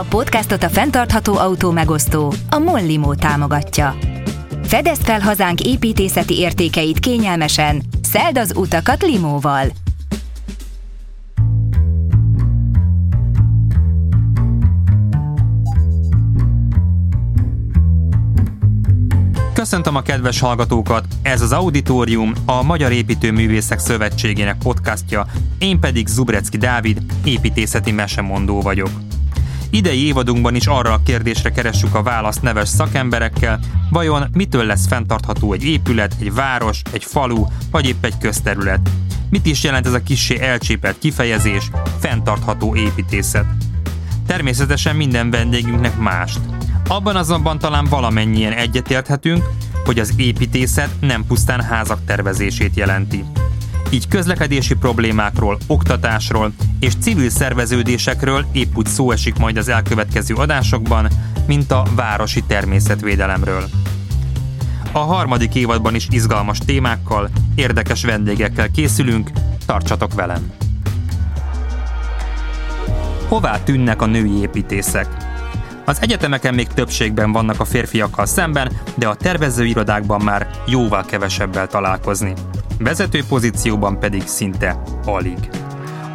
A podcastot a fenntartható autó megosztó, a Mollimo támogatja. Fedezd fel hazánk építészeti értékeit kényelmesen, szeld az utakat limóval! Köszöntöm a kedves hallgatókat! Ez az Auditorium, a Magyar Építőművészek Szövetségének podcastja, én pedig Zubrecki Dávid, építészeti mesemondó vagyok. Idei évadunkban is arra a kérdésre keressük a választ neves szakemberekkel, vajon mitől lesz fenntartható egy épület, egy város, egy falu, vagy épp egy közterület. Mit is jelent ez a kissé elcsépelt kifejezés, fenntartható építészet? Természetesen minden vendégünknek mást. Abban azonban talán valamennyien egyetérthetünk, hogy az építészet nem pusztán házak tervezését jelenti. Így közlekedési problémákról, oktatásról és civil szerveződésekről épp úgy szó esik majd az elkövetkező adásokban, mint a városi természetvédelemről. A harmadik évadban is izgalmas témákkal, érdekes vendégekkel készülünk, tartsatok velem! Hová tűnnek a női építészek? Az egyetemeken még többségben vannak a férfiakkal szemben, de a tervezőirodákban már jóval kevesebbel találkozni. Vezető pozícióban pedig szinte alig.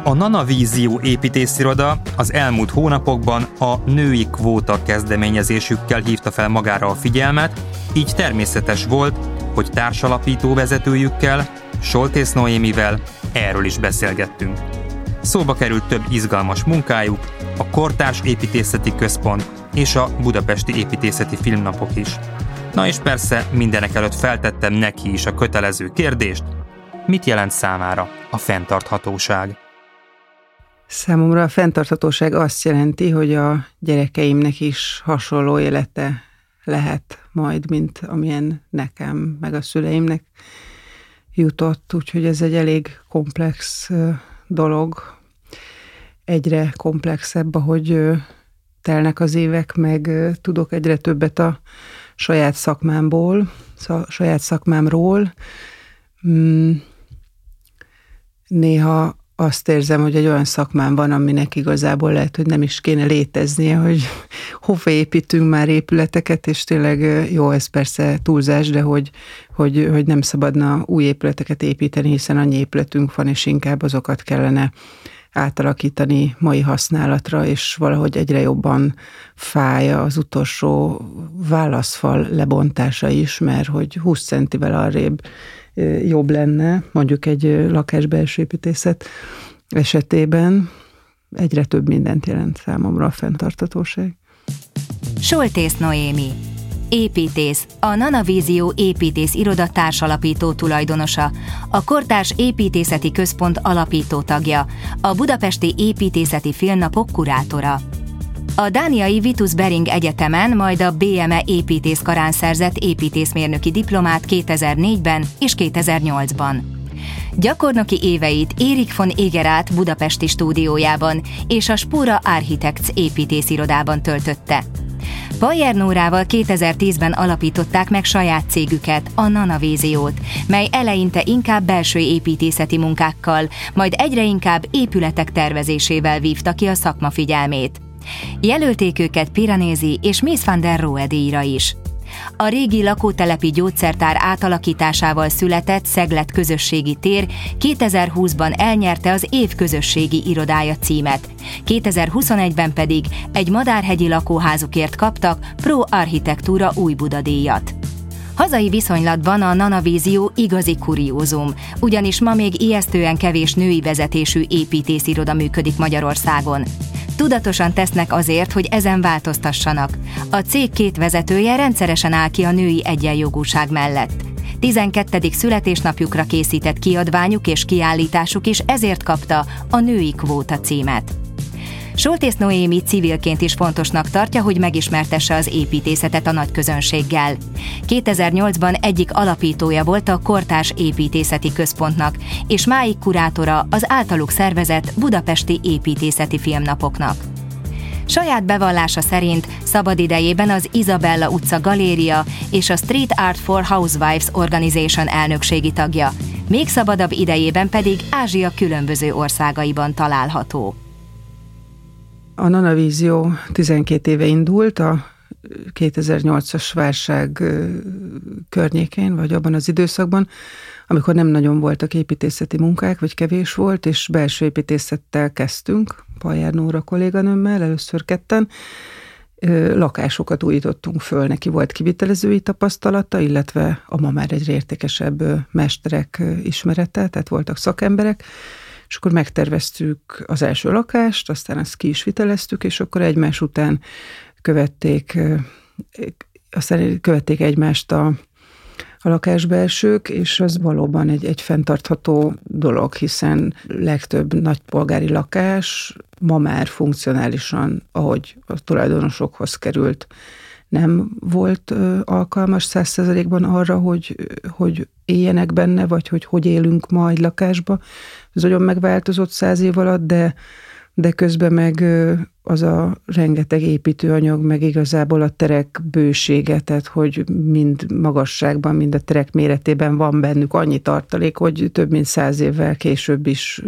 A Nana Vízió építésziroda az elmúlt hónapokban a női kvóta kezdeményezésükkel hívta fel magára a figyelmet, így természetes volt, hogy társalapító vezetőjükkel, Soltész Noémivel erről is beszélgettünk. Szóba került több izgalmas munkájuk, a Kortárs Építészeti Központ és a Budapesti Építészeti Filmnapok is. Na és persze mindenek előtt feltettem neki is a kötelező kérdést, mit jelent számára a fenntarthatóság? Számomra a fenntarthatóság azt jelenti, hogy a gyerekeimnek is hasonló élete lehet majd, mint amilyen nekem, meg a szüleimnek jutott, úgyhogy ez egy elég komplex dolog, egyre komplexebb, ahogy telnek az évek, meg tudok egyre többet a saját szakmámból, a saját szakmámról. Néha azt érzem, hogy egy olyan szakmám van, aminek igazából lehet, hogy nem is kéne léteznie, hogy hova építünk már épületeket, és tényleg jó, ez persze túlzás, de hogy, hogy, hogy nem szabadna új épületeket építeni, hiszen annyi épületünk van, és inkább azokat kellene átalakítani mai használatra, és valahogy egyre jobban fáj az utolsó válaszfal lebontása is, mert hogy 20 centivel arrébb jobb lenne, mondjuk egy lakásbelső építészet esetében, egyre több mindent jelent számomra a fenntartatóság. Soltész Noémi építész, a Nanavízió építész iroda társalapító tulajdonosa, a Kortárs Építészeti Központ alapító tagja, a Budapesti Építészeti Filmnapok kurátora. A dániai Vitus Bering Egyetemen, majd a BME építészkarán szerzett építészmérnöki diplomát 2004-ben és 2008-ban. Gyakornoki éveit Érik von Egerát budapesti stúdiójában és a Spura Architects építészirodában töltötte. Bayer Nórával 2010-ben alapították meg saját cégüket, a Nanavíziót, mely eleinte inkább belső építészeti munkákkal, majd egyre inkább épületek tervezésével vívta ki a szakma figyelmét. Jelölték őket Piranézi és Miss van der Rohe díjra is. A régi lakótelepi gyógyszertár átalakításával született Szeglet közösségi tér 2020-ban elnyerte az év közösségi irodája címet. 2021-ben pedig egy madárhegyi lakóházukért kaptak Pro Architektúra új Budadíjat. Hazai viszonylatban a Nanavízió igazi kuriózum, ugyanis ma még ijesztően kevés női vezetésű építésziroda működik Magyarországon. Tudatosan tesznek azért, hogy ezen változtassanak. A cég két vezetője rendszeresen áll ki a női egyenjogúság mellett. 12. születésnapjukra készített kiadványuk és kiállításuk is ezért kapta a női kvóta címet. Soltész Noémi civilként is fontosnak tartja, hogy megismertesse az építészetet a nagy közönséggel. 2008-ban egyik alapítója volt a Kortárs Építészeti Központnak, és máig kurátora az általuk szervezett Budapesti Építészeti Filmnapoknak. Saját bevallása szerint szabadidejében az Isabella utca galéria és a Street Art for Housewives Organization elnökségi tagja, még szabadabb idejében pedig Ázsia különböző országaiban található. A Nanavízió 12 éve indult, a 2008-as válság környékén, vagy abban az időszakban, amikor nem nagyon voltak építészeti munkák, vagy kevés volt, és belső építészettel kezdtünk, Pajár Nóra kolléganőmmel, először ketten, lakásokat újítottunk föl, neki volt kivitelezői tapasztalata, illetve a ma már egyre értékesebb mesterek ismerete, tehát voltak szakemberek, és akkor megterveztük az első lakást, aztán azt ki is viteleztük, és akkor egymás után követték, aztán követték egymást a, a lakásbelsők, és az valóban egy, egy fenntartható dolog, hiszen legtöbb nagypolgári lakás ma már funkcionálisan, ahogy a tulajdonosokhoz került, nem volt alkalmas százszerzalékban arra, hogy, hogy éljenek benne, vagy hogy hogy élünk ma egy lakásba. Ez nagyon megváltozott száz év alatt, de, de közben meg az a rengeteg építőanyag, meg igazából a terek bősége, tehát hogy mind magasságban, mind a terek méretében van bennük annyi tartalék, hogy több mint száz évvel később is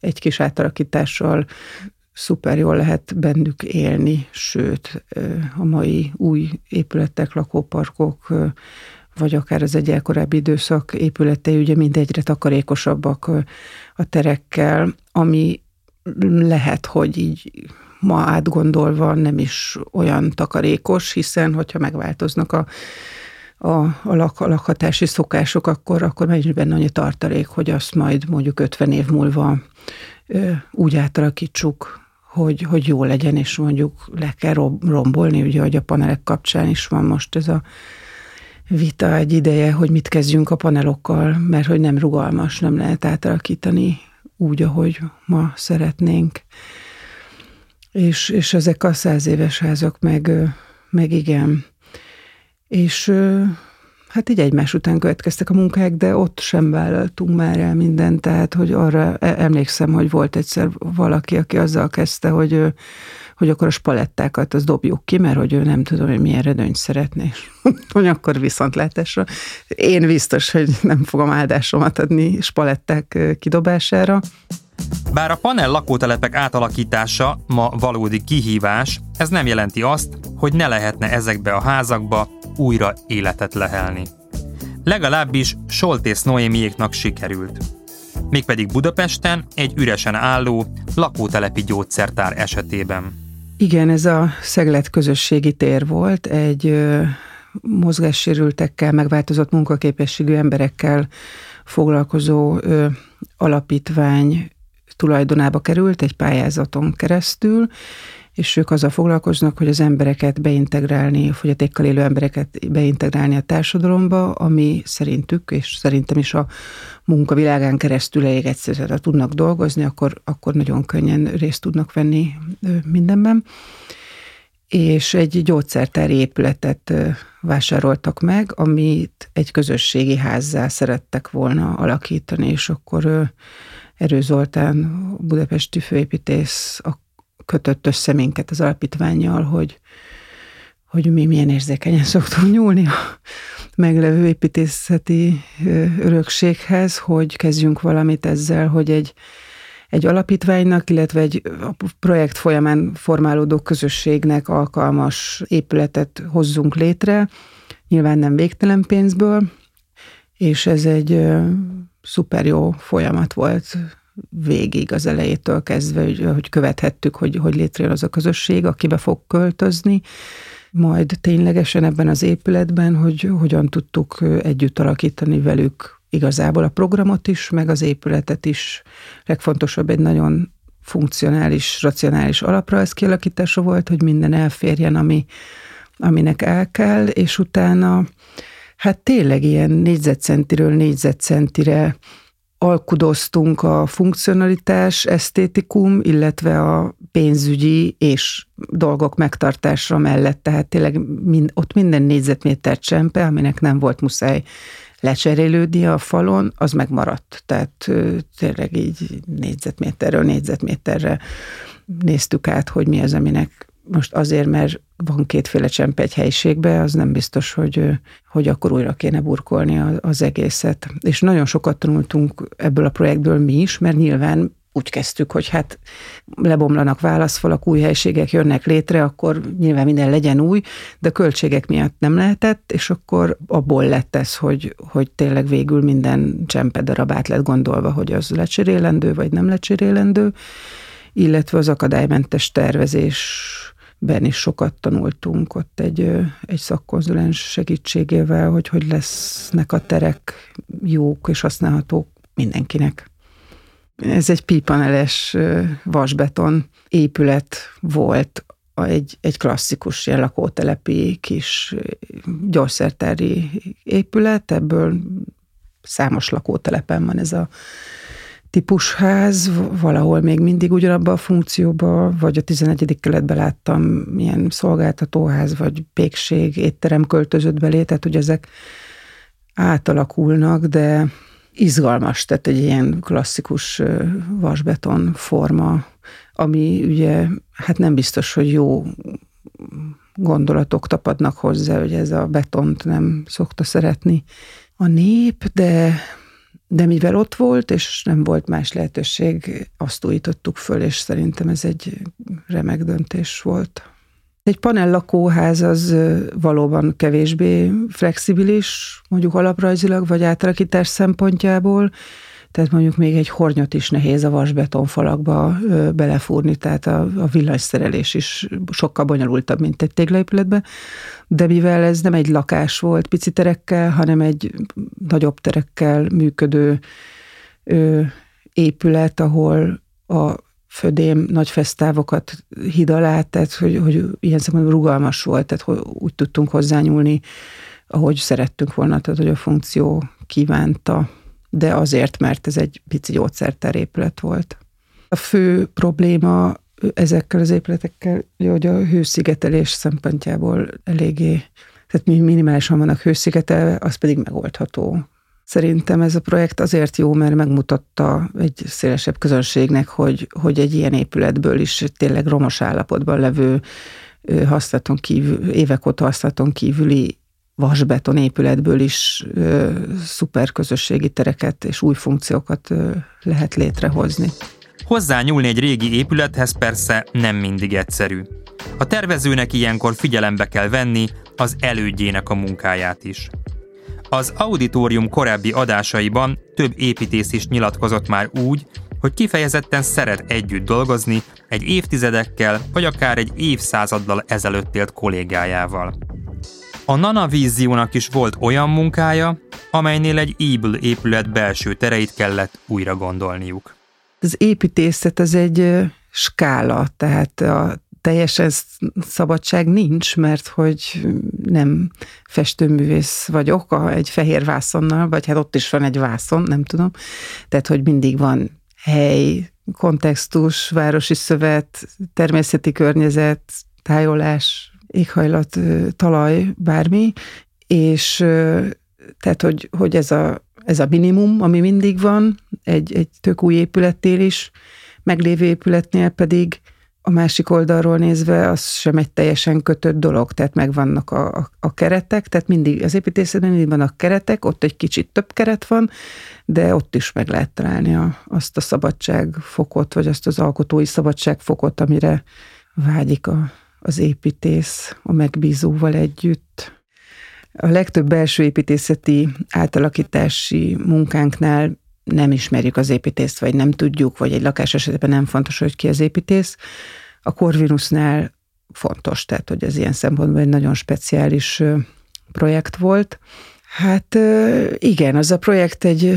egy kis átalakítással szuper jól lehet bennük élni, sőt, a mai új épületek, lakóparkok, vagy akár az egy korábbi időszak épületei ugye mind egyre takarékosabbak a terekkel, ami lehet, hogy így ma átgondolva nem is olyan takarékos, hiszen hogyha megváltoznak a, a, a, lak, a lakhatási szokások, akkor, akkor is benne annyi tartalék, hogy azt majd mondjuk 50 év múlva ö, úgy átalakítsuk, hogy, hogy jó legyen, és mondjuk le kell rombolni, ugye, hogy a panelek kapcsán is van most ez a vita egy ideje, hogy mit kezdjünk a panelokkal, mert hogy nem rugalmas, nem lehet átalakítani úgy, ahogy ma szeretnénk. És, és ezek a száz éves házak meg, meg igen. És hát így egymás után következtek a munkák, de ott sem vállaltunk már el mindent, tehát hogy arra e, emlékszem, hogy volt egyszer valaki, aki azzal kezdte, hogy hogy akkor a spalettákat az dobjuk ki, mert hogy ő nem tudom, hogy milyen redőnyt szeretné, hogy akkor viszontlátásra. Én biztos, hogy nem fogom áldásomat adni spaletták kidobására. Bár a panel lakótelepek átalakítása ma valódi kihívás, ez nem jelenti azt, hogy ne lehetne ezekbe a házakba újra életet lehelni. Legalábbis Soltész Noémiéknak sikerült. Mégpedig Budapesten egy üresen álló lakótelepi gyógyszertár esetében. Igen, ez a Szeglet közösségi tér volt, egy mozgássérültekkel, megváltozott munkaképességű emberekkel foglalkozó ö, alapítvány tulajdonába került egy pályázaton keresztül, és ők azzal foglalkoznak, hogy az embereket beintegrálni, fogyatékkal élő embereket beintegrálni a társadalomba, ami szerintük, és szerintem is a munkavilágán keresztül elég egyszerűen, tudnak dolgozni, akkor, akkor nagyon könnyen részt tudnak venni mindenben. És egy gyógyszertári épületet vásároltak meg, amit egy közösségi házzá szerettek volna alakítani, és akkor Erő Zoltán, budapesti főépítész kötött össze minket az alapítványjal, hogy, hogy mi milyen érzékenyen szoktunk nyúlni a meglevő építészeti örökséghez, hogy kezdjünk valamit ezzel, hogy egy, egy alapítványnak, illetve egy projekt folyamán formálódó közösségnek alkalmas épületet hozzunk létre, nyilván nem végtelen pénzből, és ez egy szuper jó folyamat volt végig az elejétől kezdve, hogy, követhettük, hogy, hogy létrejön az a közösség, akibe fog költözni, majd ténylegesen ebben az épületben, hogy hogyan tudtuk együtt alakítani velük igazából a programot is, meg az épületet is. Legfontosabb egy nagyon funkcionális, racionális ez kialakítása volt, hogy minden elférjen, ami, aminek el kell, és utána hát tényleg ilyen négyzetcentiről négyzetcentire alkudoztunk a funkcionalitás, esztétikum, illetve a pénzügyi és dolgok megtartása mellett, tehát tényleg mind, ott minden négyzetméter csempe, aminek nem volt muszáj lecserélődni a falon, az megmaradt. Tehát tényleg így négyzetméterről négyzetméterre néztük át, hogy mi az, aminek most azért, mert van kétféle csempe egy helyiségbe, az nem biztos, hogy, hogy akkor újra kéne burkolni az egészet. És nagyon sokat tanultunk ebből a projektből mi is, mert nyilván úgy kezdtük, hogy hát lebomlanak válaszfalak, új helységek jönnek létre, akkor nyilván minden legyen új, de a költségek miatt nem lehetett, és akkor abból lett ez, hogy, hogy tényleg végül minden csempedarab át lett gondolva, hogy az lecserélendő, vagy nem lecserélendő, illetve az akadálymentes tervezésben is sokat tanultunk ott egy, egy szakkonzulens segítségével, hogy hogy lesznek a terek jók és használhatók mindenkinek. Ez egy pipaneles vasbeton épület volt, egy, egy klasszikus ilyen lakótelepi kis gyógyszertári épület, ebből számos lakótelepen van ez a típusház, valahol még mindig ugyanabban a funkcióban, vagy a 11. keletben láttam ilyen szolgáltatóház, vagy pékség, étterem költözött belé, tehát hogy ezek átalakulnak, de izgalmas, tehát egy ilyen klasszikus vasbeton forma, ami ugye hát nem biztos, hogy jó gondolatok tapadnak hozzá, hogy ez a betont nem szokta szeretni a nép, de, de mivel ott volt, és nem volt más lehetőség, azt újítottuk föl, és szerintem ez egy remek döntés volt. Egy panel lakóház az valóban kevésbé flexibilis, mondjuk alaprajzilag, vagy átalakítás szempontjából, tehát mondjuk még egy hornyot is nehéz a vasbetonfalakba belefúrni, tehát a, a villanyszerelés is sokkal bonyolultabb, mint egy téglaépületben, de mivel ez nem egy lakás volt pici terekkel, hanem egy nagyobb terekkel működő ö, épület, ahol a födém nagy fesztávokat hid alá, tehát hogy, hogy ilyen szempontból rugalmas volt, tehát hogy úgy tudtunk hozzányúlni, ahogy szerettünk volna, tehát hogy a funkció kívánta, de azért, mert ez egy pici gyógyszerterépület volt. A fő probléma ezekkel az épületekkel, hogy a hőszigetelés szempontjából eléggé, tehát minimálisan vannak hőszigetelve, az pedig megoldható. Szerintem ez a projekt azért jó, mert megmutatta egy szélesebb közönségnek, hogy, hogy egy ilyen épületből is tényleg romos állapotban levő használaton kívül, évek óta használaton kívüli vasbeton épületből is ö, szuper közösségi tereket és új funkciókat ö, lehet létrehozni. Hozzá nyúlni egy régi épülethez persze nem mindig egyszerű. A tervezőnek ilyenkor figyelembe kell venni az elődjének a munkáját is. Az auditorium korábbi adásaiban több építész is nyilatkozott már úgy, hogy kifejezetten szeret együtt dolgozni egy évtizedekkel vagy akár egy évszázaddal ezelőtt élt kollégájával. A Nana Víziónak is volt olyan munkája, amelynél egy Evil épület belső tereit kellett újra gondolniuk. Az építészet az egy skála, tehát a teljesen szabadság nincs, mert hogy nem festőművész vagyok egy fehér vászonnal, vagy hát ott is van egy vászon, nem tudom. Tehát, hogy mindig van hely, kontextus, városi szövet, természeti környezet, tájolás, éghajlat, talaj, bármi, és tehát, hogy, hogy ez, a, ez a minimum, ami mindig van, egy, egy tök új épülettél is, meglévő épületnél pedig a másik oldalról nézve az sem egy teljesen kötött dolog, tehát megvannak a, a, a keretek, tehát mindig az építészetben mindig vannak keretek, ott egy kicsit több keret van, de ott is meg lehet találni a, azt a szabadságfokot, vagy azt az alkotói szabadságfokot, amire vágyik a, az építész a megbízóval együtt. A legtöbb belső építészeti átalakítási munkánknál nem ismerjük az építészt, vagy nem tudjuk, vagy egy lakás esetében nem fontos, hogy ki az építész. A Corvinusnál fontos, tehát hogy ez ilyen szempontból egy nagyon speciális projekt volt. Hát igen, az a projekt egy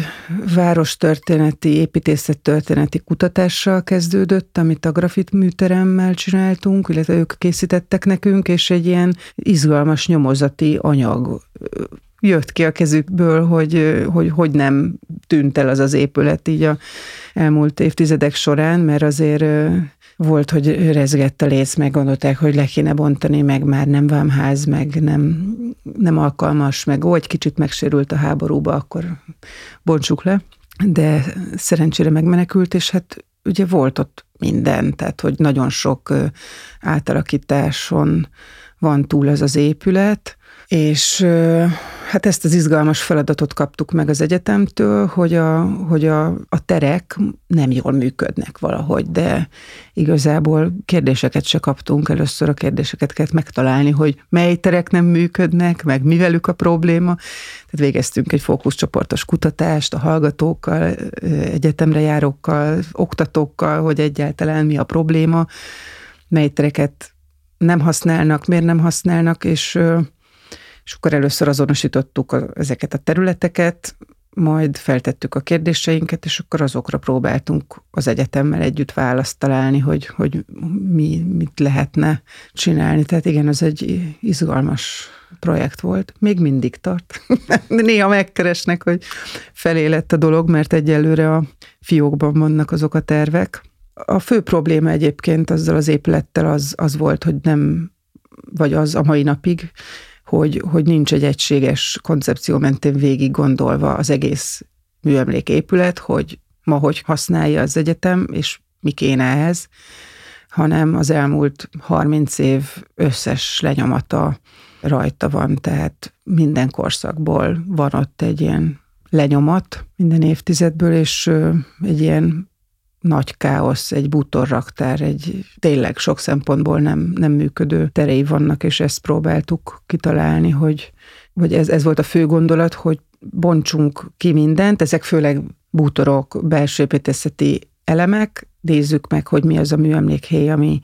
várostörténeti, építészettörténeti kutatással kezdődött, amit a grafit műteremmel csináltunk, illetve ők készítettek nekünk, és egy ilyen izgalmas nyomozati anyag jött ki a kezükből, hogy, hogy hogy nem tűnt el az az épület így a elmúlt évtizedek során, mert azért volt, hogy rezgett a léc, meg gondolták, hogy le kéne bontani, meg már nem vámház, meg nem, nem alkalmas, meg ó, egy kicsit megsérült a háborúba, akkor bontsuk le. De szerencsére megmenekült, és hát ugye volt ott minden, tehát hogy nagyon sok átalakításon van túl ez az épület, És hát ezt az izgalmas feladatot kaptuk meg az egyetemtől, hogy a, hogy a, a terek nem jól működnek valahogy, de igazából kérdéseket se kaptunk. Először a kérdéseket kellett megtalálni, hogy mely terek nem működnek, meg mi velük a probléma. Tehát végeztünk egy fókuszcsoportos kutatást a hallgatókkal, egyetemre járókkal, oktatókkal, hogy egyáltalán mi a probléma, mely tereket nem használnak, miért nem használnak, és és akkor először azonosítottuk a, ezeket a területeket, majd feltettük a kérdéseinket, és akkor azokra próbáltunk az egyetemmel együtt választ találni, hogy, hogy mi, mit lehetne csinálni. Tehát igen, az egy izgalmas projekt volt. Még mindig tart. Néha megkeresnek, hogy felé lett a dolog, mert egyelőre a fiókban vannak azok a tervek. A fő probléma egyébként azzal az épülettel az, az volt, hogy nem, vagy az a mai napig, hogy, hogy nincs egy egységes koncepció mentén végig gondolva az egész műemléképület, hogy ma hogy használja az egyetem, és mi kéne ehhez, hanem az elmúlt 30 év összes lenyomata rajta van, tehát minden korszakból van ott egy ilyen lenyomat minden évtizedből, és egy ilyen nagy káosz, egy bútorraktár, egy tényleg sok szempontból nem, nem működő terei vannak, és ezt próbáltuk kitalálni, hogy vagy ez, ez volt a fő gondolat, hogy bontsunk ki mindent, ezek főleg bútorok, belső építészeti elemek, nézzük meg, hogy mi az a műemlékhely, ami,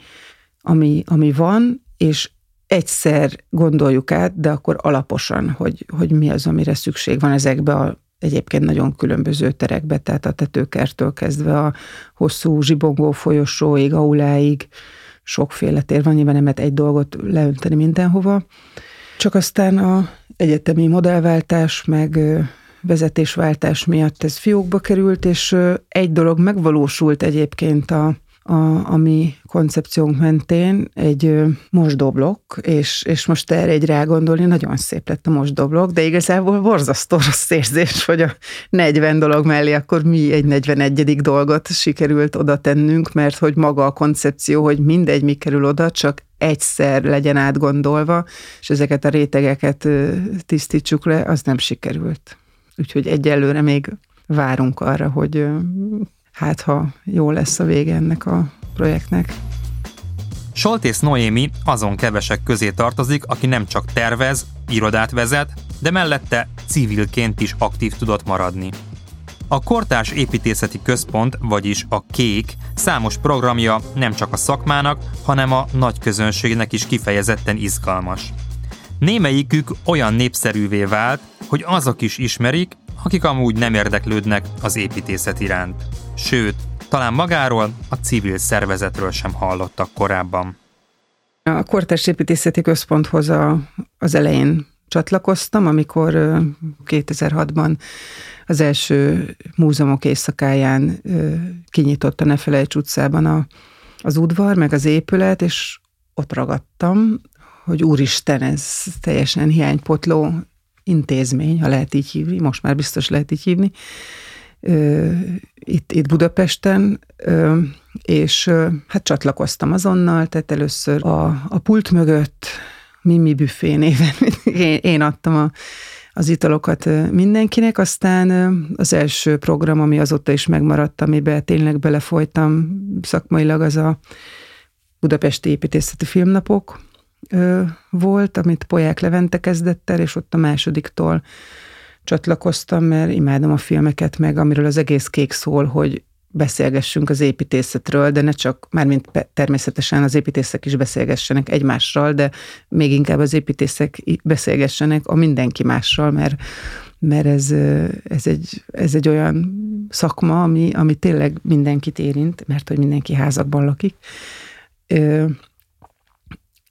ami, ami van, és egyszer gondoljuk át, de akkor alaposan, hogy, hogy mi az, amire szükség van ezekbe a egyébként nagyon különböző terekbe, tehát a tetőkertől kezdve a hosszú zsibongó folyosóig, auláig, sokféle tér van, nyilván nem lehet egy dolgot leönteni mindenhova. Csak aztán a egyetemi modellváltás, meg vezetésváltás miatt ez fiókba került, és egy dolog megvalósult egyébként a a, a mi koncepciónk mentén egy mosdóblokk, és, és most erre egy rágondolni, nagyon szép lett a mosdóblokk, de igazából borzasztó rossz érzés, hogy a 40 dolog mellé akkor mi egy 41. dolgot sikerült oda tennünk, mert hogy maga a koncepció, hogy mindegy, mi kerül oda, csak egyszer legyen átgondolva, és ezeket a rétegeket tisztítsuk le, az nem sikerült. Úgyhogy egyelőre még várunk arra, hogy hát ha jó lesz a vége ennek a projektnek. Soltész Noémi azon kevesek közé tartozik, aki nem csak tervez, irodát vezet, de mellette civilként is aktív tudott maradni. A Kortárs Építészeti Központ, vagyis a KÉK számos programja nem csak a szakmának, hanem a nagy közönségnek is kifejezetten izgalmas. Némelyikük olyan népszerűvé vált, hogy azok is ismerik, akik amúgy nem érdeklődnek az építészet iránt. Sőt, talán magáról, a civil szervezetről sem hallottak korábban. A Kortárs Építészeti Központhoz a, az elején csatlakoztam, amikor 2006-ban az első múzeumok éjszakáján kinyitott a Nefelejts utcában a, az udvar, meg az épület, és ott ragadtam, hogy úristen, ez teljesen hiánypotló intézmény, ha lehet így hívni, most már biztos lehet így hívni, itt, itt Budapesten, és hát csatlakoztam azonnal, tehát először a, a pult mögött Mimi büfé néven én, én adtam a, az italokat mindenkinek, aztán az első program, ami azóta is megmaradt, amiben tényleg belefolytam szakmailag, az a Budapesti Építészeti Filmnapok volt, amit Poják Levente kezdett el, és ott a másodiktól csatlakoztam, mert imádom a filmeket, meg amiről az egész kék szól, hogy beszélgessünk az építészetről, de ne csak, mármint természetesen az építészek is beszélgessenek egymással, de még inkább az építészek beszélgessenek a mindenki mással, mert, mert ez, ez, egy, ez egy olyan szakma, ami, ami tényleg mindenkit érint, mert hogy mindenki házakban lakik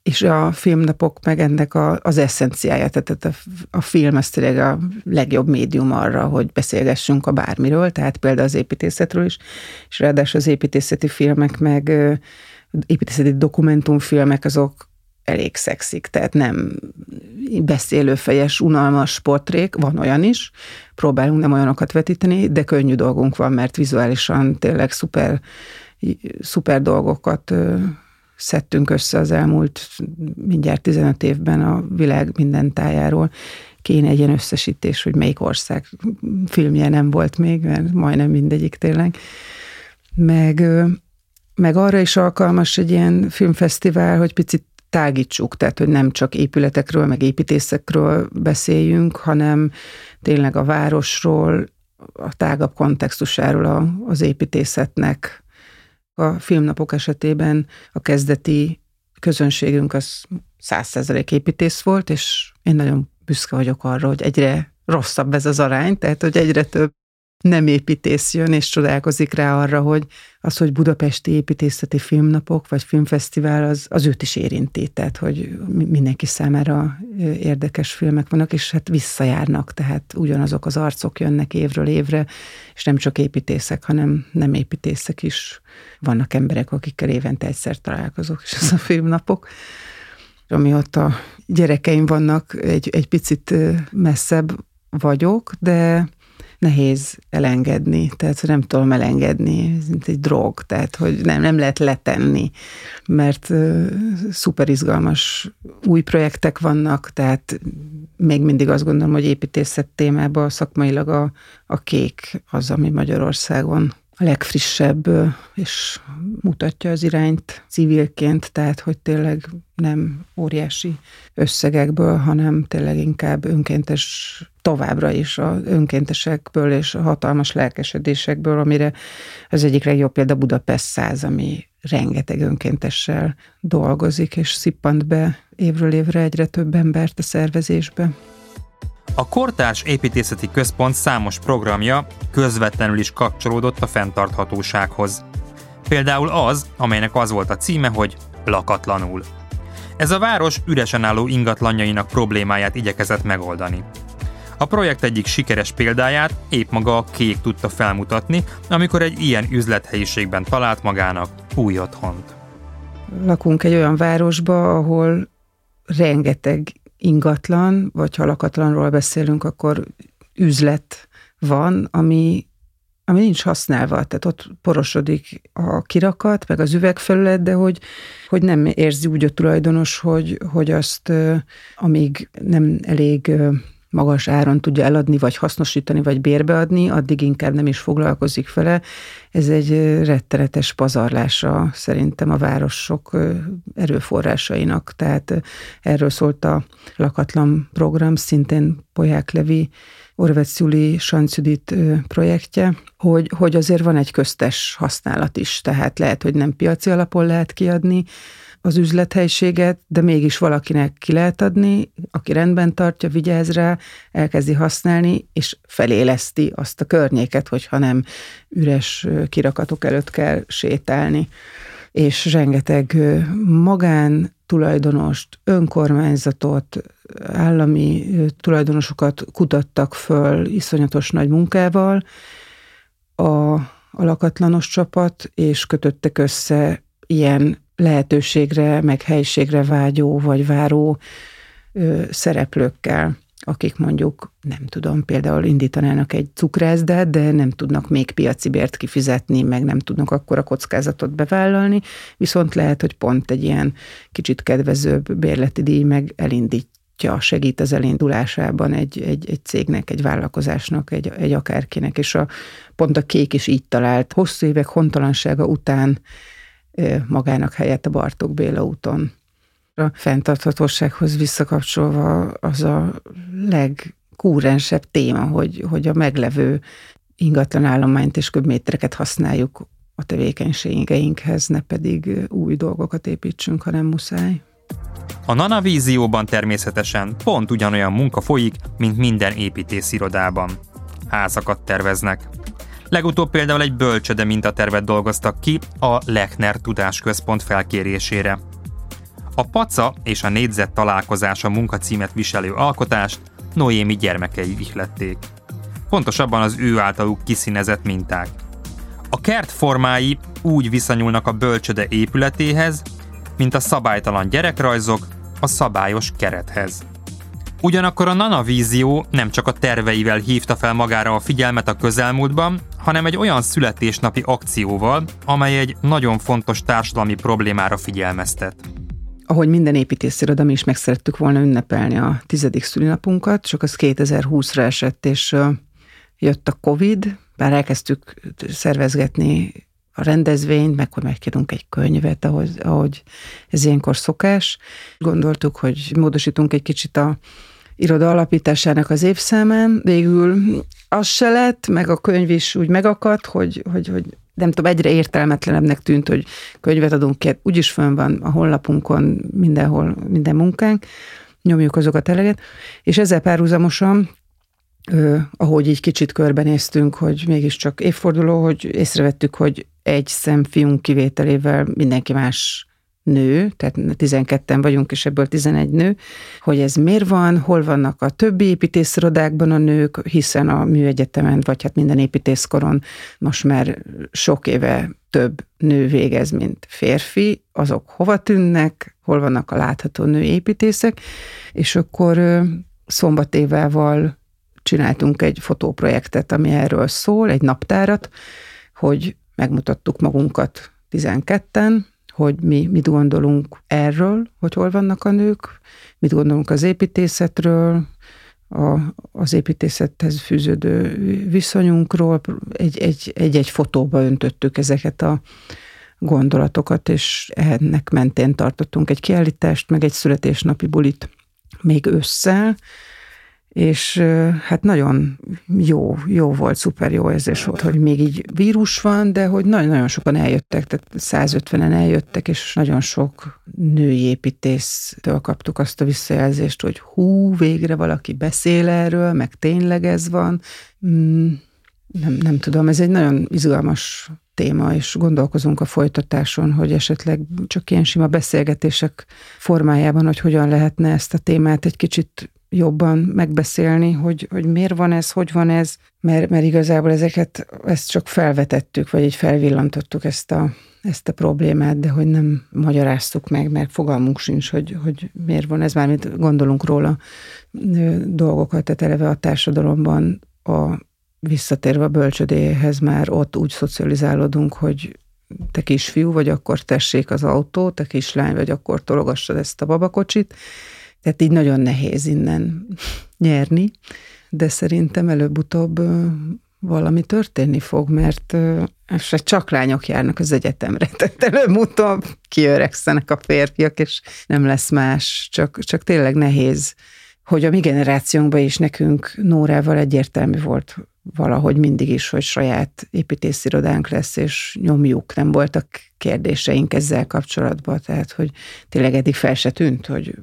és a filmnapok meg ennek a, az eszenciája, tehát a, a film az tényleg a legjobb médium arra, hogy beszélgessünk a bármiről, tehát például az építészetről is, és ráadásul az építészeti filmek meg építészeti dokumentumfilmek azok elég szexik, tehát nem beszélőfejes, unalmas portrék, van olyan is, próbálunk nem olyanokat vetíteni, de könnyű dolgunk van, mert vizuálisan tényleg szuper, szuper dolgokat szedtünk össze az elmúlt mindjárt 15 évben a világ minden tájáról. Kéne egy ilyen összesítés, hogy melyik ország filmje nem volt még, mert majdnem mindegyik tényleg. Meg, meg arra is alkalmas egy ilyen filmfesztivál, hogy picit tágítsuk, tehát hogy nem csak épületekről, meg építészekről beszéljünk, hanem tényleg a városról, a tágabb kontextusáról az építészetnek. A filmnapok esetében a kezdeti közönségünk az százszerzelék építész volt, és én nagyon büszke vagyok arra, hogy egyre rosszabb ez az arány, tehát hogy egyre több nem építész jön, és csodálkozik rá arra, hogy az, hogy budapesti építészeti filmnapok, vagy filmfesztivál, az, az őt is érinti, tehát hogy mindenki számára érdekes filmek vannak, és hát visszajárnak, tehát ugyanazok az arcok jönnek évről évre, és nem csak építészek, hanem nem építészek is. Vannak emberek, akikkel évente egyszer találkozok, és ez a filmnapok. Amióta gyerekeim vannak, egy, egy picit messzebb vagyok, de nehéz elengedni, tehát nem tudom elengedni, ez mint egy drog, tehát hogy nem, nem lehet letenni, mert uh, szuper izgalmas új projektek vannak, tehát még mindig azt gondolom, hogy építészet témában szakmailag a, a kék az, ami Magyarországon a legfrissebb, és mutatja az irányt civilként, tehát hogy tényleg nem óriási összegekből, hanem tényleg inkább önkéntes továbbra is az önkéntesekből és a hatalmas lelkesedésekből, amire az egyik legjobb példa Budapest száz, ami rengeteg önkéntessel dolgozik, és szippant be évről évre egyre több embert a szervezésbe. A Kortárs Építészeti Központ számos programja közvetlenül is kapcsolódott a fenntarthatósághoz. Például az, amelynek az volt a címe, hogy lakatlanul. Ez a város üresen álló ingatlanjainak problémáját igyekezett megoldani. A projekt egyik sikeres példáját épp maga a kék tudta felmutatni, amikor egy ilyen üzlethelyiségben talált magának új otthont. Lakunk egy olyan városba, ahol rengeteg ingatlan, vagy ha lakatlanról beszélünk, akkor üzlet van, ami, ami nincs használva, tehát ott porosodik a kirakat, meg az üvegfelület, de hogy, hogy nem érzi úgy a tulajdonos, hogy, hogy azt, amíg nem elég magas áron tudja eladni, vagy hasznosítani, vagy bérbeadni, addig inkább nem is foglalkozik vele. Ez egy rettenetes pazarlása szerintem a városok erőforrásainak. Tehát erről szólt a lakatlan program, szintén Poják Levi, Orvec Juli, Sancudit projektje, hogy, hogy azért van egy köztes használat is, tehát lehet, hogy nem piaci alapon lehet kiadni, az üzlethelyiséget, de mégis valakinek ki lehet adni, aki rendben tartja, vigyáz rá, elkezdi használni, és feléleszti azt a környéket, hogyha nem üres kirakatok előtt kell sétálni. És rengeteg magán tulajdonost, önkormányzatot, állami tulajdonosokat kutattak föl iszonyatos nagy munkával a, a lakatlanos csapat, és kötöttek össze ilyen lehetőségre, meg helyiségre vágyó vagy váró ö, szereplőkkel, akik mondjuk, nem tudom, például indítanának egy cukrászdát, de nem tudnak még piaci bért kifizetni, meg nem tudnak akkora kockázatot bevállalni, viszont lehet, hogy pont egy ilyen kicsit kedvezőbb bérleti díj meg elindítja, segít az elindulásában egy, egy, egy cégnek, egy vállalkozásnak, egy, egy akárkinek, és a, pont a kék is így talált. Hosszú évek hontalansága után magának helyett a Bartók Béla úton. A fenntarthatósághoz visszakapcsolva az a legkúrensebb téma, hogy, hogy a meglevő ingatlan állományt és köbmétereket használjuk a tevékenységeinkhez, ne pedig új dolgokat építsünk, hanem muszáj. A Nanavízióban természetesen pont ugyanolyan munka folyik, mint minden építészirodában. Házakat terveznek, Legutóbb például egy bölcsöde mintatervet dolgoztak ki a Lechner Tudásközpont felkérésére. A paca és a négyzet találkozása munkacímet viselő alkotást Noémi gyermekei ihlették. Pontosabban az ő általuk kiszínezett minták. A kert formái úgy viszonyulnak a bölcsöde épületéhez, mint a szabálytalan gyerekrajzok a szabályos kerethez. Ugyanakkor a Nanavízió nem csak a terveivel hívta fel magára a figyelmet a közelmúltban, hanem egy olyan születésnapi akcióval, amely egy nagyon fontos társadalmi problémára figyelmeztet. Ahogy minden építésziroda, mi is meg szerettük volna ünnepelni a tizedik szülinapunkat, csak az 2020-ra esett, és jött a Covid, bár elkezdtük szervezgetni a rendezvényt, meg hogy megkérünk egy könyvet, ahogy, ahogy ez ilyenkor szokás. Gondoltuk, hogy módosítunk egy kicsit a iroda alapításának az évszámán. Végül az se lett, meg a könyv is úgy megakadt, hogy, hogy, hogy nem tudom, egyre értelmetlenebbnek tűnt, hogy könyvet adunk ki, úgyis fönn van a honlapunkon mindenhol, minden munkánk, nyomjuk azokat eleget, és ezzel párhuzamosan ahogy így kicsit körbenéztünk, hogy mégiscsak évforduló, hogy észrevettük, hogy egy szemfiunk kivételével mindenki más nő, tehát 12-en vagyunk, és ebből 11 nő, hogy ez miért van, hol vannak a többi építészirodákban a nők, hiszen a műegyetemen, vagy hát minden építészkoron most már sok éve több nő végez, mint férfi, azok hova tűnnek, hol vannak a látható nő építészek, és akkor szombatévával csináltunk egy fotóprojektet, ami erről szól, egy naptárat, hogy megmutattuk magunkat 12-en, hogy mi mit gondolunk erről, hogy hol vannak a nők, mit gondolunk az építészetről, a, az építészethez fűződő viszonyunkról, egy-egy egy fotóba öntöttük ezeket a gondolatokat, és ennek mentén tartottunk egy kiállítást, meg egy születésnapi bulit még ősszel, és hát nagyon jó, jó volt, szuper jó érzés volt, hogy még így vírus van, de hogy nagyon-nagyon sokan eljöttek, tehát 150-en eljöttek, és nagyon sok női építésztől kaptuk azt a visszajelzést, hogy hú, végre valaki beszél erről, meg tényleg ez van. Mm, nem, nem tudom, ez egy nagyon izgalmas téma, és gondolkozunk a folytatáson, hogy esetleg csak ilyen sima beszélgetések formájában, hogy hogyan lehetne ezt a témát egy kicsit jobban megbeszélni, hogy, hogy miért van ez, hogy van ez, mert, mert igazából ezeket, ezt csak felvetettük, vagy így felvillantottuk ezt a, ezt a problémát, de hogy nem magyaráztuk meg, mert fogalmunk sincs, hogy, hogy miért van ez, mármint gondolunk róla dolgokat, tehát eleve a társadalomban a visszatérve a bölcsödéhez már ott úgy szocializálódunk, hogy te kisfiú vagy, akkor tessék az autó, te kislány vagy, akkor tologassad ezt a babakocsit, tehát így nagyon nehéz innen nyerni, de szerintem előbb-utóbb valami történni fog, mert se csak lányok járnak az egyetemre, tehát előbb-utóbb kiöregszenek a férfiak, és nem lesz más, csak, csak tényleg nehéz, hogy a mi generációnkban is nekünk Nórával egyértelmű volt, valahogy mindig is, hogy saját építészirodánk lesz, és nyomjuk. Nem voltak kérdéseink ezzel kapcsolatban, tehát hogy tényleg eddig fel se tűnt, hogy,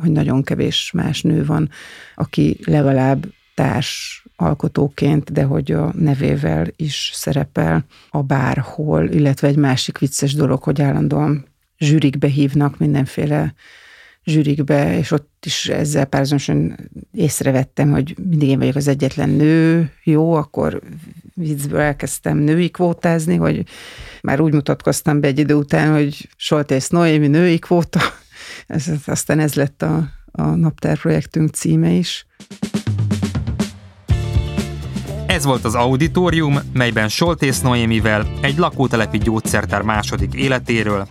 hogy nagyon kevés más nő van, aki legalább társ alkotóként, de hogy a nevével is szerepel a bárhol, illetve egy másik vicces dolog, hogy állandóan zsűrikbe hívnak mindenféle zsűrikbe, és ott is ezzel párhuzamosan észrevettem, hogy mindig én vagyok az egyetlen nő, jó, akkor viccből elkezdtem női kvótázni, hogy már úgy mutatkoztam be egy idő után, hogy Soltész Noémi női kvóta, ez, aztán ez lett a, a naptárprojektünk címe is. Ez volt az auditorium, melyben Soltész Noémivel egy lakótelepi gyógyszertár második életéről,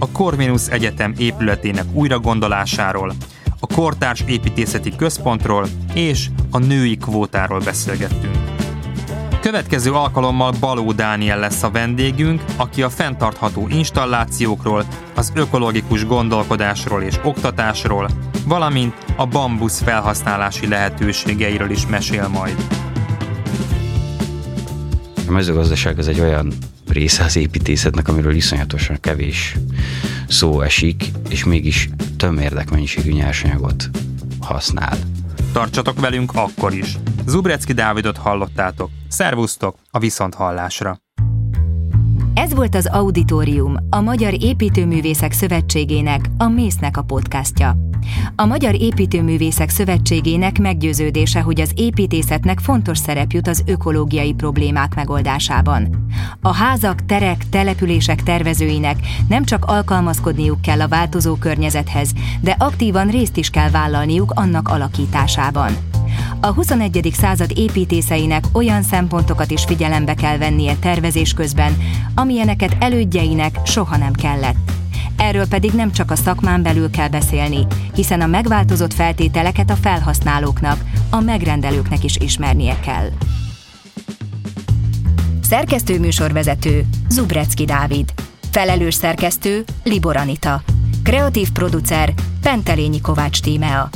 a Corvinus Egyetem épületének újragondolásáról, a Kortárs Építészeti Központról és a női kvótáról beszélgettünk. Következő alkalommal Baló Dániel lesz a vendégünk, aki a fenntartható installációkról, az ökológikus gondolkodásról és oktatásról, valamint a bambusz felhasználási lehetőségeiről is mesél majd. A mezőgazdaság az egy olyan része az építészetnek, amiről iszonyatosan kevés szó esik, és mégis tömérdekmennyiségű nyersanyagot használ. Tartsatok velünk akkor is. Zubrecki Dávidot hallottátok. Szervusztok a Viszonthallásra! Ez volt az Auditorium, a Magyar Építőművészek Szövetségének, a Mésznek a podcastja. A Magyar Építőművészek Szövetségének meggyőződése, hogy az építészetnek fontos szerep jut az ökológiai problémák megoldásában. A házak, terek, települések tervezőinek nem csak alkalmazkodniuk kell a változó környezethez, de aktívan részt is kell vállalniuk annak alakításában. A 21. század építészeinek olyan szempontokat is figyelembe kell vennie tervezés közben, amilyeneket elődjeinek soha nem kellett. Erről pedig nem csak a szakmán belül kell beszélni, hiszen a megváltozott feltételeket a felhasználóknak, a megrendelőknek is ismernie kell. Szerkesztő műsorvezető Zubrecki Dávid. Felelős szerkesztő Libor Anita. Kreatív producer Pentelényi Kovács Tímea.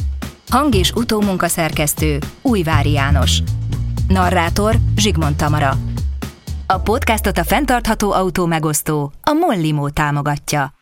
Hang- és utómunkaszerkesztő Újvári János. Narrátor Zsigmond Tamara. A podcastot a fenntartható autó megosztó, a Mollimó támogatja.